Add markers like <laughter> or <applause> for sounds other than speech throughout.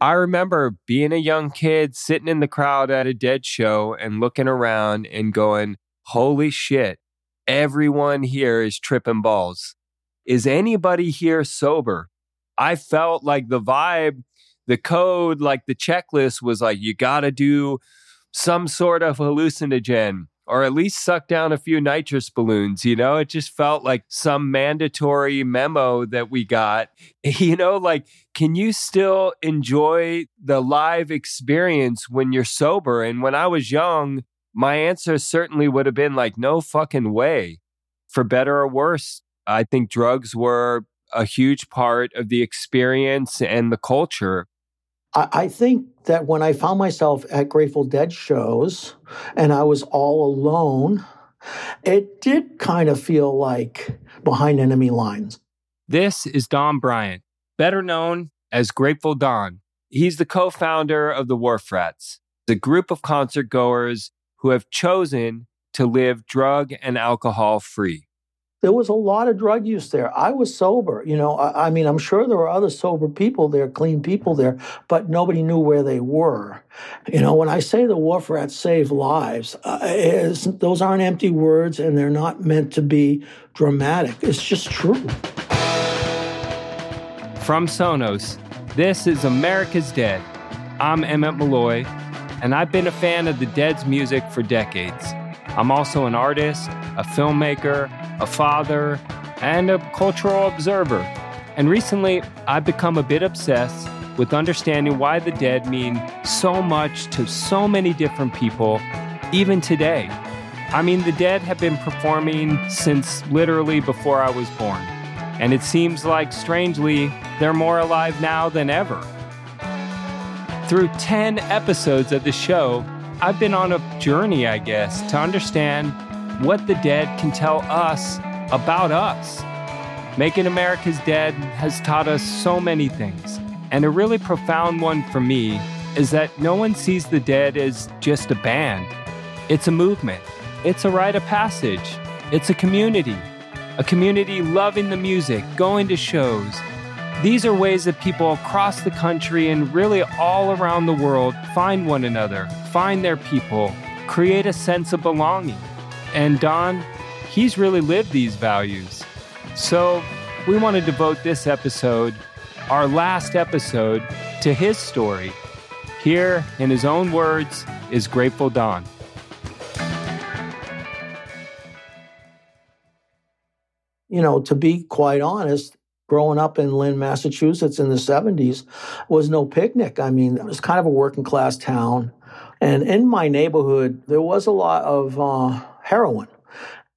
I remember being a young kid sitting in the crowd at a dead show and looking around and going, holy shit, everyone here is tripping balls. Is anybody here sober? I felt like the vibe, the code, like the checklist was like, you got to do some sort of hallucinogen or at least suck down a few nitrous balloons. You know, it just felt like some mandatory memo that we got. <laughs> You know, like, can you still enjoy the live experience when you're sober? And when I was young, my answer certainly would have been like, no fucking way. For better or worse, I think drugs were a huge part of the experience and the culture. I, think that when I found myself at Grateful Dead shows and I was all alone, it did kind of feel like behind enemy lines. This is Don Bryant, better known as Grateful Don. He's the co founder of the Wharf Rats, a group of concert goers who have chosen to live drug and alcohol free there was a lot of drug use there. I was sober, you know. I, I, mean, I'm sure there were other sober people there, clean people there, but nobody knew where they were. You know, when I say the wharf rats save lives, uh, those aren't empty words, and they're not meant to be dramatic. It's just true. From Sonos, this is America's Dead. I'm Emmett Malloy, and I've been a fan of the Dead's music for decades. I'm also an artist, a filmmaker a father, and a cultural observer. And recently, I've become a bit obsessed with understanding why the dead mean so much to so many different people, even today. I mean, the dead have been performing since literally before I was born. And it seems like, strangely, they're more alive now than ever. Through 10 episodes of the show, I've been on a journey, I guess, to understand what the dead can tell us about us. Making America's Dead has taught us so many things, and a really profound one for me is that no one sees the dead as just a band. It's a movement, it's a rite of passage, it's a community, a community loving the music, going to shows. These are ways that people across the country and really all around the world find one another, find their people, create a sense of belonging. And Don, he's really lived these values. So we want to devote this episode, our last episode, to his story. Here, in his own words, is Grateful Don. You know, to be quite honest, growing up in Lynn, Massachusetts in the 70s was no picnic. I mean, it was kind of a working class town. And in my neighborhood, there was a lot of uh, heroin.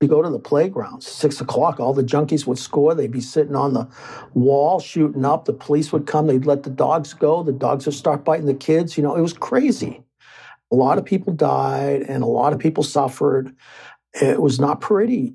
You go to the playgrounds, six o'clock, all the junkies would score. They'd be sitting on the wall shooting up. The police would come. They'd let the dogs go. The dogs would start biting the kids. You know, it was crazy. A lot of people died and a lot of people suffered. It was not pretty.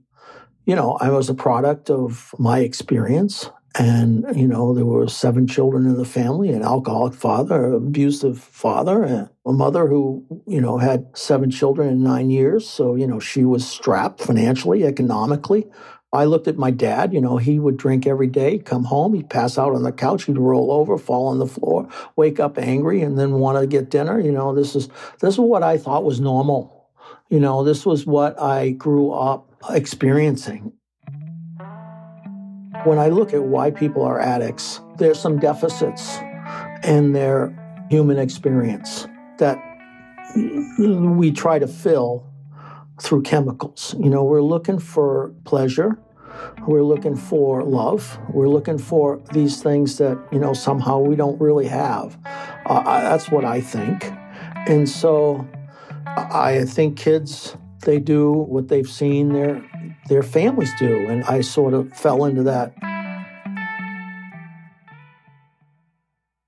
You know, I was a product of my experience. And, you know, there were seven children in the family, an alcoholic father, abusive father, a mother who, you know, had seven children in nine years. So, you know, she was strapped financially, economically. I looked at my dad, you know, he would drink every day, come home, he'd pass out on the couch, he'd roll over, fall on the floor, wake up angry, and then want to get dinner. You know, this is this is what I thought was normal. You know, this was what I grew up experiencing. When I look at why people are addicts, there's some deficits in their human experience that we try to fill through chemicals. You know, we're looking for pleasure, we're looking for love, we're looking for these things that, you know, somehow we don't really have. Uh, that's what I think. And so I think kids, they do what they've seen their their families do. And I sort of fell into that.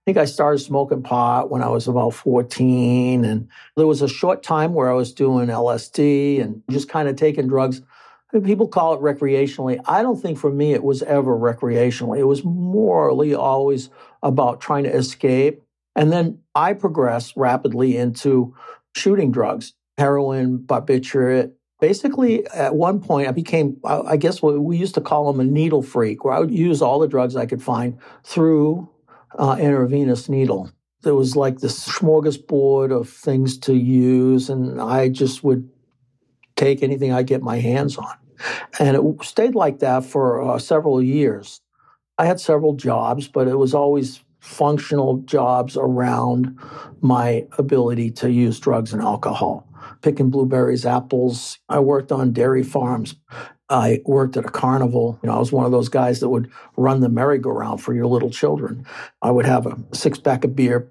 I think I started smoking pot when I was about 14. And there was a short time where I was doing LSD and just kind of taking drugs. People call it recreationally. I don't think for me it was ever recreationally. It was morally always about trying to escape. And then I progressed rapidly into shooting drugs, heroin, barbiturate, basically at one point i became i guess what we used to call them a needle freak where i would use all the drugs i could find through uh, intravenous needle there was like this smorgasbord of things to use, and I just would take anything I get my hands on. And it stayed like that for uh, several years. I had several jobs, but it was always functional jobs around my ability to use drugs and alcohol. Picking blueberries, apples. I worked on dairy farms. I worked at a carnival. You know, I was one of those guys that would run the merry-go-round for your little children. I would have a six pack of beer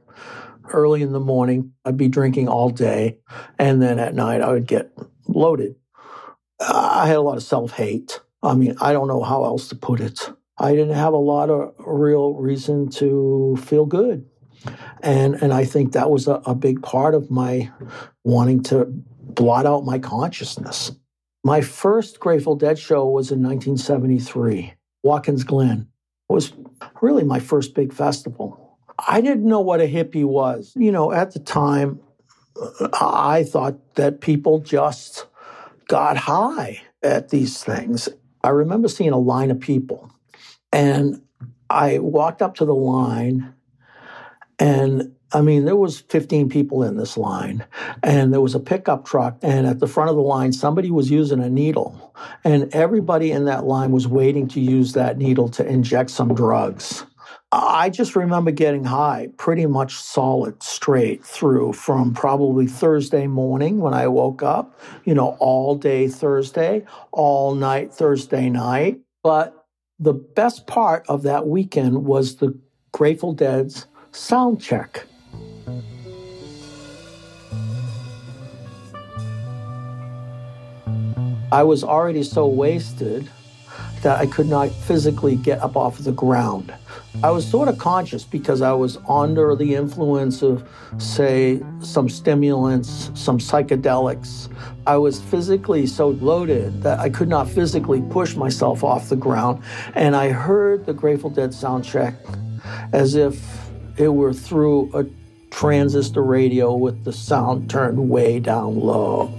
early in the morning. I'd be drinking all day. And then at night, I would get loaded. I had a lot of self hate. I mean, I don't know how else to put it. I didn't have a lot of real reason to feel good. And, and I think that was a, a big part of my wanting to blot out my consciousness. My first Grateful Dead show was in 1973, Watkins Glen. It was really my first big festival. I didn't know what a hippie was. You know, at the time, uh, I thought that people just got high at these things. I remember seeing a line of people, and I walked up to the line, and I mean, there was 15 people in this line, and there was a pickup truck, and at the front of the line, somebody was using a needle, and everybody in that line was waiting to use that needle to inject some drugs. I just remember getting high pretty much solid straight through from probably Thursday morning when I woke up, you know, all day Thursday, all night Thursday night. But the best part of that weekend was the Grateful Dead's sound check. I was already so wasted that I could not physically get up off the ground. I was sort of conscious because I was under the influence of, say, some stimulants, some psychedelics. I was physically so loaded that I could not physically push myself off the ground. And I heard the Grateful Dead sound check as if it were through a transistor radio with the sound turned way down low.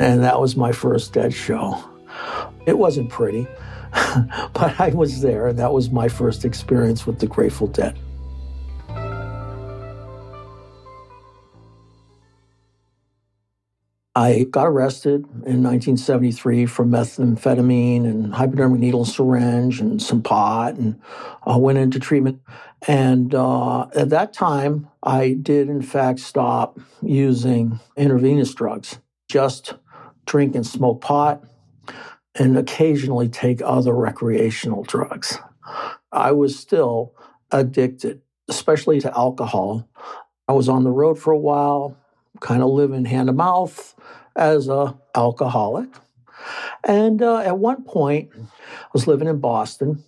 And that was my first Dead show. It wasn't pretty, <laughs> but I was there, and that was my first experience with the Grateful Dead. I got arrested in 1973 for methamphetamine and hypodermic needle syringe and some pot and uh, went into treatment. And uh, at that time, I did, in fact, stop using intravenous drugs. Just drink and smoke pot, and occasionally take other recreational drugs. I was still addicted, especially to alcohol. I was on the road for a while, kind of living hand to mouth as a alcoholic. And uh, at one point, I was living in Boston.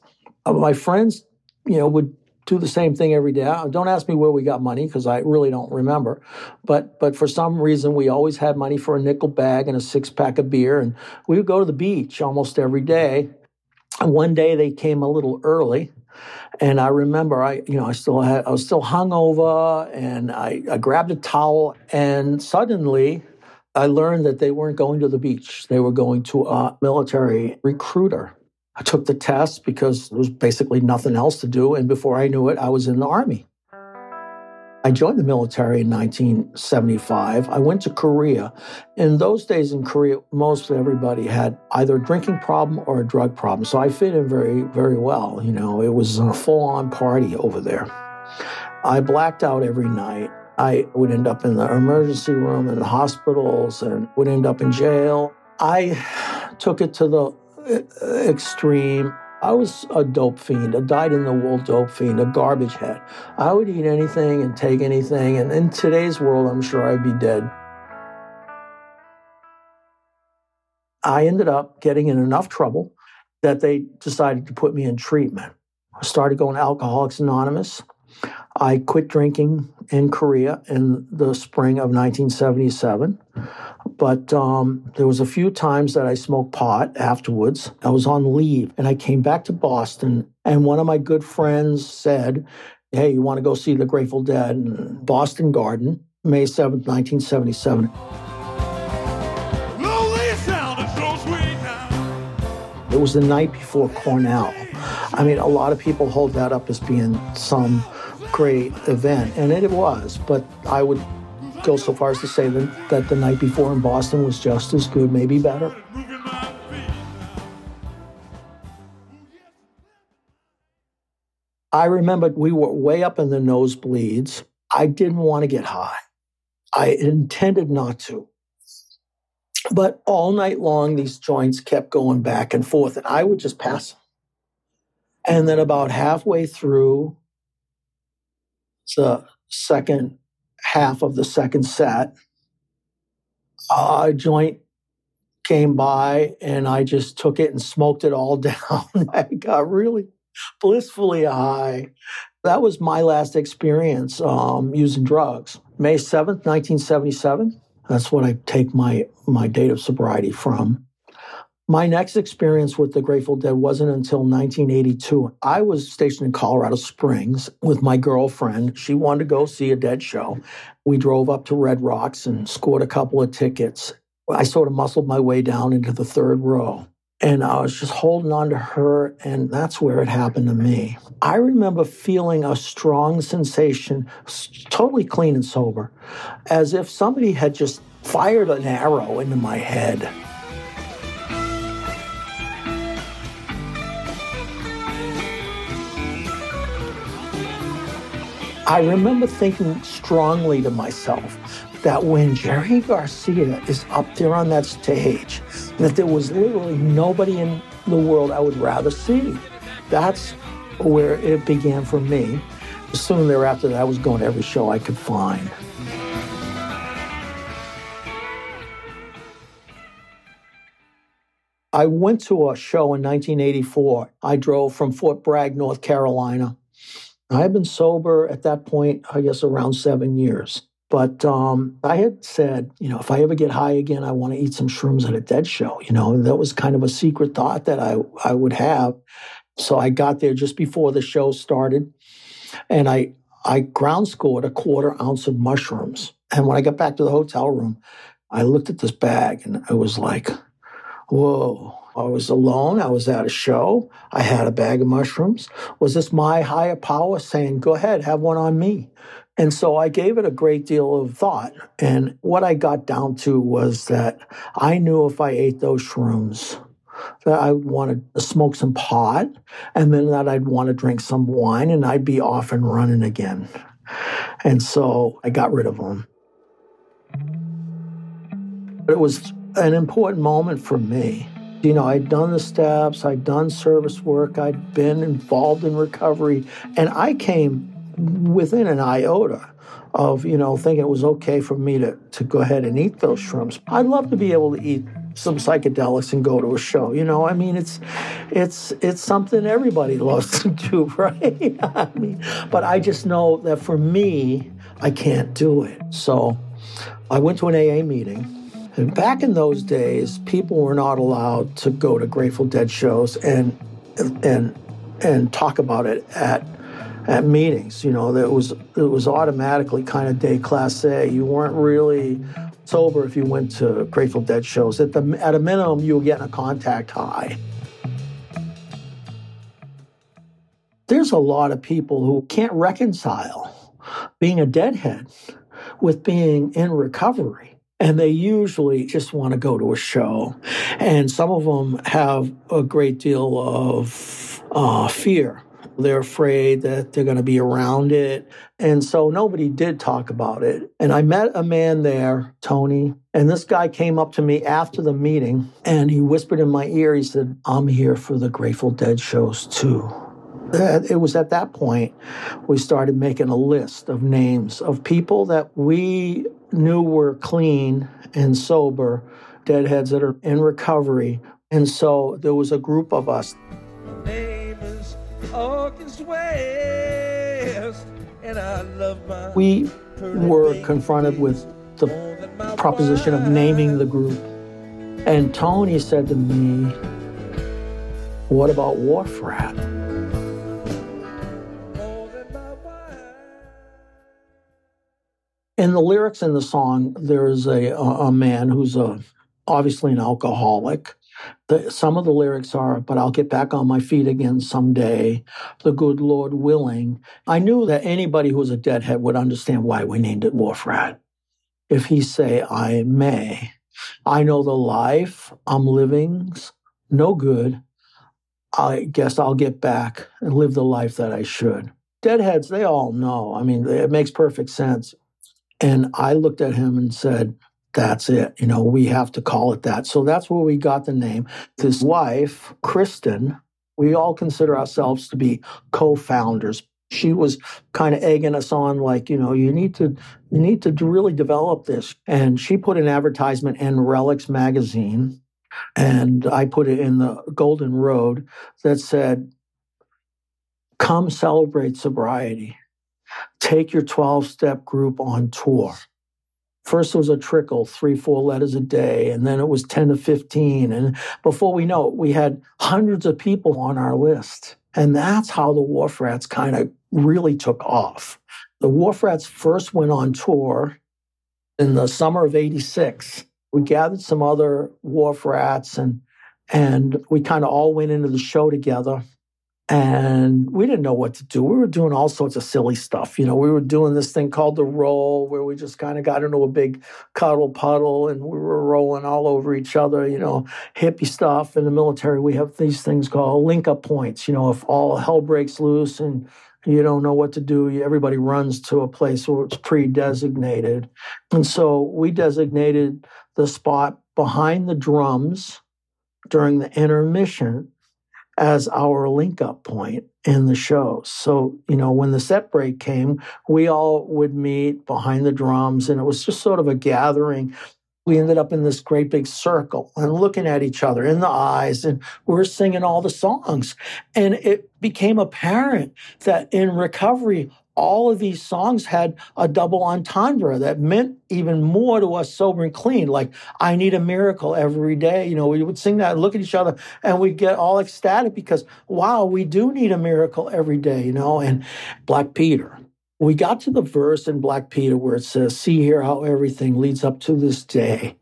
Uh, my friends, you know, would do the same thing every day. Don't ask me where we got money because I really don't remember. But but for some reason, we always had money for a nickel bag and a six pack of beer, and we would go to the beach almost every day. One day they came a little early, and I remember I you know I still had I was still hungover, and I, I grabbed a towel, and suddenly. I learned that they weren't going to the beach. They were going to a military recruiter I took the test because there was basically nothing else to do. And before I knew it, I was in the Army. I joined the military in 1975. I went to Korea. In those days in Korea, most everybody had either a drinking problem or a drug problem. So I fit in very, very well. You know, it was a full on party over there. I blacked out every night. I would end up in the emergency room in the hospitals and would end up in jail. I <sighs> took it to the uh, extreme. I was a dope fiend, a dyed in the wool dope fiend, a garbage head. I would eat anything and take anything, and in today's world, I'm sure I'd be dead. I ended up getting in enough trouble that they decided to put me in treatment. I started going to Alcoholics Anonymous. I quit drinking in Korea in the spring of 1977. But um, there was a few times that I smoked pot afterwards. I was on leave and I came back to Boston and one of my good friends said, hey, you want to go see the Grateful Dead in Boston Garden, May 7th, 1977. It It was the night before Cornell. I mean, a lot of people hold that up as being some great event, and it was, but I would go so far as to say that, that the night before in Boston was just as good, maybe better. I remember we were way up in the nosebleeds. I didn't want to get high. I intended not to. But all night long, these joints kept going back and forth, and I would just pass them. And then about halfway through the second half of the second set, a joint came by, and I just took it and smoked it all <laughs> down. I got really blissfully high. That was my last experience um, using drugs. May 7th, 1977. That's what I take my, my date of sobriety from. My next experience with the Grateful Dead wasn't until 1982. I was stationed in Colorado Springs with my girlfriend. She wanted to go see a Dead show. We drove up to Red Rocks and scored a couple of tickets. I sort of muscled my way down into the third row. And I was just holding on to her, and that's where it happened to me. I remember feeling a strong sensation, totally clean and sober, as if somebody had just fired an arrow into my head. I remember thinking strongly to myself that when Jerry Garcia is up there on that stage, that there was literally nobody in the world I would rather see. That's where it began for me. Soon thereafter, I was going to every show I could find. I went to a show in 1984. I drove from Fort Bragg, North Carolina. I had been sober at that point, I guess, around seven years. But um, I had said, you know, if I ever get high again, I want to eat some shrooms at a dead show. You know, that was kind of a secret thought that I, I would have. So I got there just before the show started, and I I ground scored a quarter ounce of mushrooms. And when I got back to the hotel room, I looked at this bag and I was like, whoa. I was alone. I was at a show. I had a bag of mushrooms. Was this my higher power saying, go ahead, have one on me? And so I gave it a great deal of thought. And what I got down to was that I knew if I ate those shrooms, that I wanted to smoke some pot, and then that I'd want to drink some wine, and I'd be off and running again. And so I got rid of them. It was an important moment for me. You know, I'd done the steps, I'd done service work, I'd been involved in recovery, and I came within an iota of, you know, thinking it was okay for me to, to go ahead and eat those shrimps. I'd love to be able to eat some psychedelics and go to a show. You know, I mean, it's it's it's something everybody loves to <laughs> do, right? <laughs> I mean, but I just know that for me, I can't do it. So I went to an AA meeting. And back in those days, people were not allowed to go to Grateful Dead shows and and and talk about it at at meetings. You know, that was it was automatically kind of déclassé. You weren't really sober if you went to Grateful Dead shows. At the at a minimum, you were getting a contact high. There's a lot of people who can't reconcile being a deadhead with being in recovery. And they usually just want to go to a show. And some of them have a great deal of uh, fear they're afraid that they're going to be around it. And so nobody did talk about it. And I met a man there, Tony, and this guy came up to me after the meeting and he whispered in my ear, he said, I'm here for the Grateful Dead shows too. It was at that point we started making a list of names of people that we knew were clean and sober, deadheads that are in recovery. And so there was a group of us we were confronted with the proposition of naming the group. And Tony said to me, What about Wharf Rat? In the lyrics in the song, there is a, a man who's a, obviously an alcoholic The, some of the lyrics are, but I'll get back on my feet again someday, the good Lord willing. I knew that anybody who was a deadhead would understand why we named it Wharf Rat. If he say, I may, I know the life I'm living's no good. I guess I'll get back and live the life that I should. Deadheads, they all know. I mean, it makes perfect sense. And I looked at him and said, that's it. You know, we have to call it that. So that's where we got the name. His mm-hmm. wife, Kristen, we all consider ourselves to be co-founders. She was kind of egging us on, like, you know, you need to, you need to really develop this. And she put an advertisement in Relix magazine, and I put it in the Golden Road that said, "Come celebrate sobriety. Take your 12-step group on tour." First, it was a trickle, three, four letters a day, and then it was 10 to 15. And before we know it, we had hundreds of people on our list. And that's how the Wharf Rats kind of really took off. The Wharf Rats first went on tour in the summer of 86. We gathered some other Wharf Rats and and we kind of all went into the show together and we didn't know what to do. We were doing all sorts of silly stuff. You know, we were doing this thing called the roll, where we just kind of got into a big cuddle puddle and we were rolling all over each other, you know, hippie stuff. In the military, we have these things called link up points. You know, if all hell breaks loose and you don't know what to do, everybody runs to a place where it's pre designated. And so we designated the spot behind the drums during the intermission as our link up point in the show. So, you know, when the set break came, we all would meet behind the drums and it was just sort of a gathering. We ended up in this great big circle and looking at each other in the eyes, and we are singing all the songs. And it became apparent that in recovery, all of these songs had a double entendre that meant even more to us sober and clean. Like, I need a miracle every day. You know, we would sing that and look at each other and we'd get all ecstatic because, wow, we do need a miracle every day, you know? And Black Peter. We got to the verse in Black Peter where it says, See here how everything leads up to this day.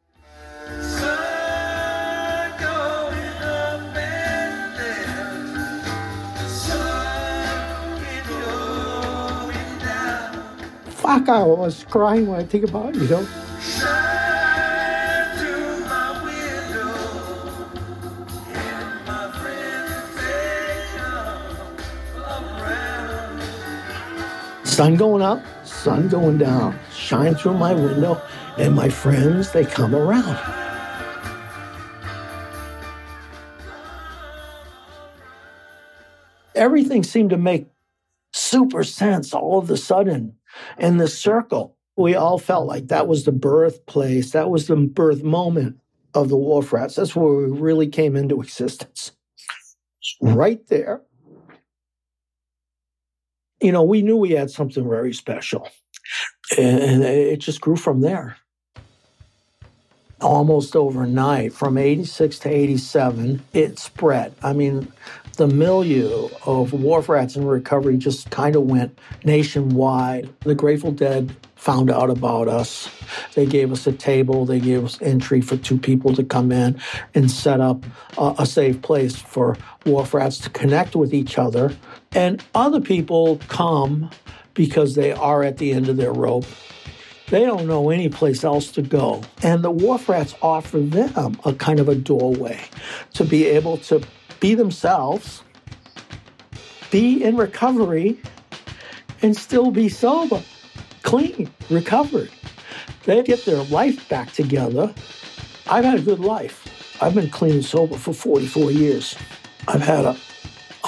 fuck, I was crying when I think about it, you know. Sun going up, sun going down, shine through my window, and my friends, they come around. Everything seemed to make super sense all of a sudden. And the circle, we all felt like that was the birthplace, that was the birth moment of the Wharf Rats. That's where we really came into existence. Right there. You know, we knew we had something very special. And it just grew from there. Almost overnight, from 86 to 87, it spread. I mean, the milieu of wharf rats in recovery just kind of went nationwide. The Grateful Dead found out about us. They gave us a table, they gave us entry for two people to come in and set up a, a safe place for wharf rats to connect with each other. And other people come because they are at the end of their rope. They don't know any place else to go. And the wharf rats offer them a kind of a doorway to be able to be themselves, be in recovery, and still be sober, clean, recovered. They get their life back together. I've had a good life. I've been clean and sober for 44 years. I've had an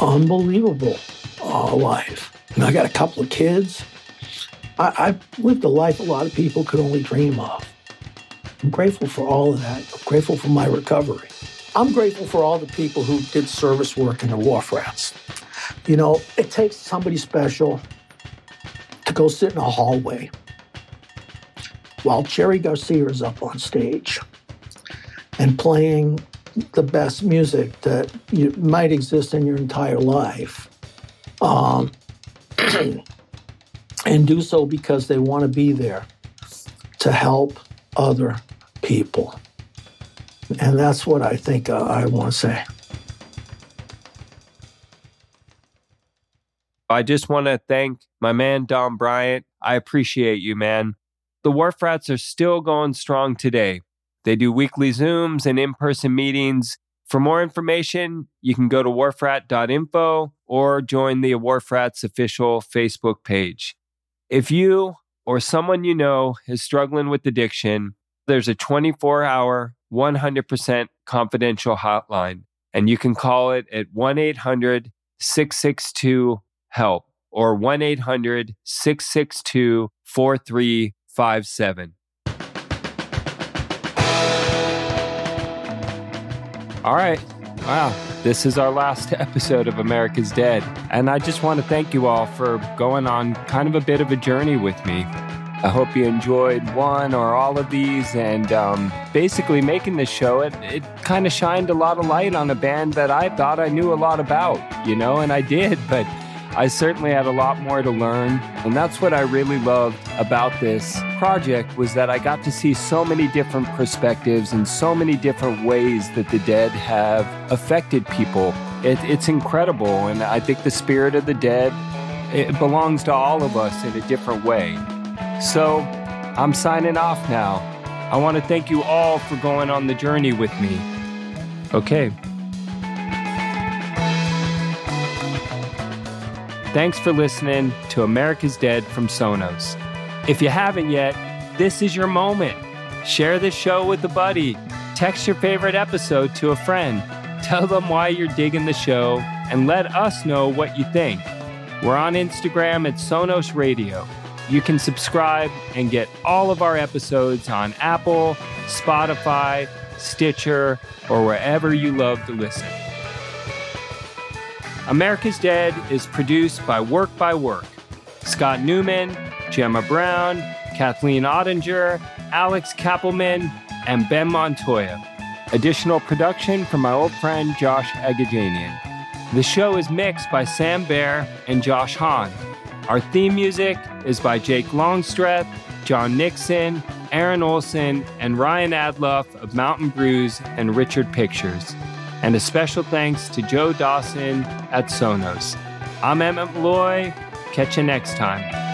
unbelievable uh, life. And I got a couple of kids. I, I've lived a life a lot of people could only dream of. I'm grateful for all of that. I'm grateful for my recovery. I'm grateful for all the people who did service work in the wharf rats. You know, it takes somebody special to go sit in a hallway while Jerry Garcia is up on stage and playing the best music that you, might exist in your entire life. Um, <clears throat> and do so because they want to be there to help other people. And that's what I think uh, I want to say. I just want to thank my man, Don Bryant. I appreciate you, man. The Wharf Rats are still going strong today. They do weekly Zooms and in person meetings. For more information, you can go to wharfrat.info or join the Wharf Rats official Facebook page. If you or someone you know is struggling with addiction, there's a 24 hour, 100% confidential hotline, and you can call it at 1 800 662 HELP or 1 800 662 4357. All right. Wow. This is our last <laughs> episode of America's Dead. And I just want to thank you all for going on kind of a bit of a journey with me. I hope you enjoyed one or all of these. And um, basically, making this show, it, it kind of shined a lot of light on a band that I thought I knew a lot about, you know, and I did. <laughs> But I certainly had a lot more to learn. And that's what I really loved about this project was that I got to see so many different perspectives and so many different ways that the dead have affected people. It, it's incredible. And I think the spirit of the dead, it belongs to all of us in a different way. So I'm signing off now. I want to thank you all for going on the journey with me. Okay. Thanks for listening to America's Dead from Sonos. If you haven't yet, this is your moment. Share this show with a buddy. Text your favorite episode to a friend. Tell them why you're digging the show and let us know what you think. We're on Instagram at Sonos Radio. You can subscribe and get all of our episodes on Apple, Spotify, Stitcher, or wherever you love to listen. America's Dead is produced by Work by Work. Scott Newman, Jemma Brown, Kathleen Ottinger, Alex Kapelman, and Ben Montoya. Additional production from my old friend Josh Agajanian. The show is mixed by Sam Bair and Josh Hahn. Our theme music is by Jake Longstreth, John Nixon, Aaron Olson, and Ryan Adlaf of Mountain Brews and Richard Pictures and a special thanks to Joe Dawson at Sonos. I'm Emmett Malloy. Catch you next time.